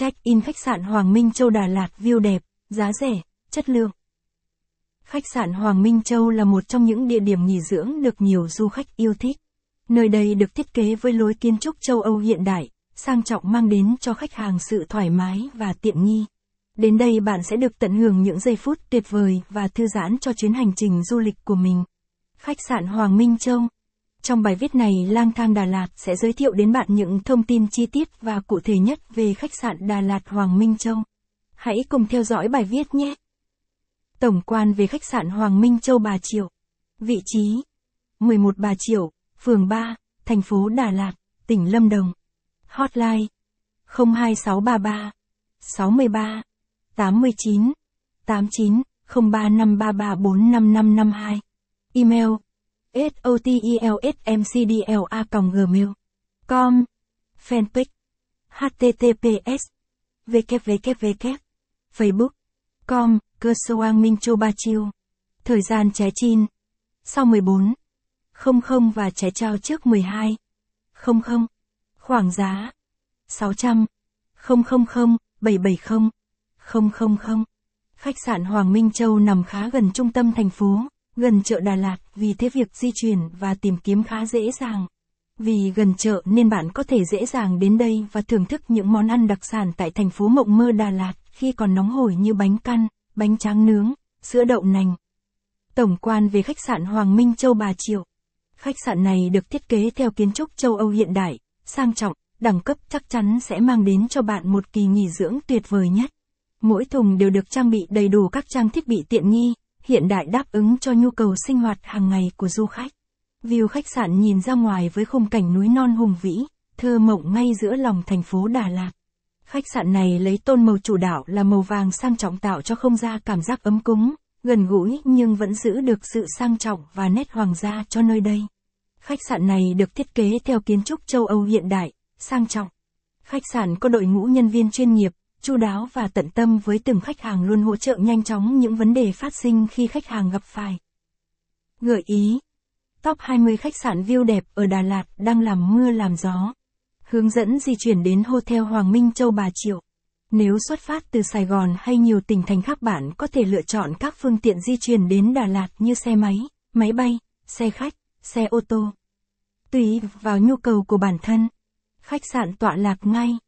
Check-in khách sạn Hoàng Minh Châu Đà Lạt view đẹp, giá rẻ, chất lượng. Khách sạn Hoàng Minh Châu là một trong những địa điểm nghỉ dưỡng được nhiều du khách yêu thích. Nơi đây được thiết kế với lối kiến trúc châu Âu hiện đại, sang trọng mang đến cho khách hàng sự thoải mái và tiện nghi. Đến đây bạn sẽ được tận hưởng những giây phút tuyệt vời và thư giãn cho chuyến hành trình du lịch của mình. Khách sạn Hoàng Minh Châu trong bài viết này Lang thang Đà Lạt sẽ giới thiệu đến bạn những thông tin chi tiết và cụ thể nhất về khách sạn Đà Lạt Hoàng Minh Châu. Hãy cùng theo dõi bài viết nhé. Tổng quan về khách sạn Hoàng Minh Châu Bà Triệu. Vị trí 11 Bà Triệu, phường 3, thành phố Đà Lạt, tỉnh Lâm Đồng. Hotline 02633 63 89 89 0353345552. Email sotelSMCDLA.gmail.com Fanpage https www Facebook com cơ Soang Minh Châu Ba Chiêu. Thời gian trái chin sau 14 00 và trái trao trước 12 00 Khoảng giá 600 000 770 000 Khách sạn Hoàng Minh Châu nằm khá gần trung tâm thành phố, gần chợ Đà Lạt, vì thế việc di chuyển và tìm kiếm khá dễ dàng. Vì gần chợ nên bạn có thể dễ dàng đến đây và thưởng thức những món ăn đặc sản tại thành phố mộng mơ Đà Lạt khi còn nóng hổi như bánh căn, bánh tráng nướng, sữa đậu nành. Tổng quan về khách sạn Hoàng Minh Châu Bà Triệu. Khách sạn này được thiết kế theo kiến trúc châu Âu hiện đại, sang trọng, đẳng cấp chắc chắn sẽ mang đến cho bạn một kỳ nghỉ dưỡng tuyệt vời nhất. Mỗi thùng đều được trang bị đầy đủ các trang thiết bị tiện nghi, hiện đại đáp ứng cho nhu cầu sinh hoạt hàng ngày của du khách. View khách sạn nhìn ra ngoài với khung cảnh núi non hùng vĩ, thơ mộng ngay giữa lòng thành phố Đà Lạt. Khách sạn này lấy tôn màu chủ đạo là màu vàng sang trọng tạo cho không gian cảm giác ấm cúng, gần gũi nhưng vẫn giữ được sự sang trọng và nét hoàng gia cho nơi đây. Khách sạn này được thiết kế theo kiến trúc châu Âu hiện đại, sang trọng. Khách sạn có đội ngũ nhân viên chuyên nghiệp, chu đáo và tận tâm với từng khách hàng luôn hỗ trợ nhanh chóng những vấn đề phát sinh khi khách hàng gặp phải. Gợi ý Top 20 khách sạn view đẹp ở Đà Lạt đang làm mưa làm gió. Hướng dẫn di chuyển đến Hotel Hoàng Minh Châu Bà Triệu. Nếu xuất phát từ Sài Gòn hay nhiều tỉnh thành khác bạn có thể lựa chọn các phương tiện di chuyển đến Đà Lạt như xe máy, máy bay, xe khách, xe ô tô. Tùy vào nhu cầu của bản thân. Khách sạn tọa lạc ngay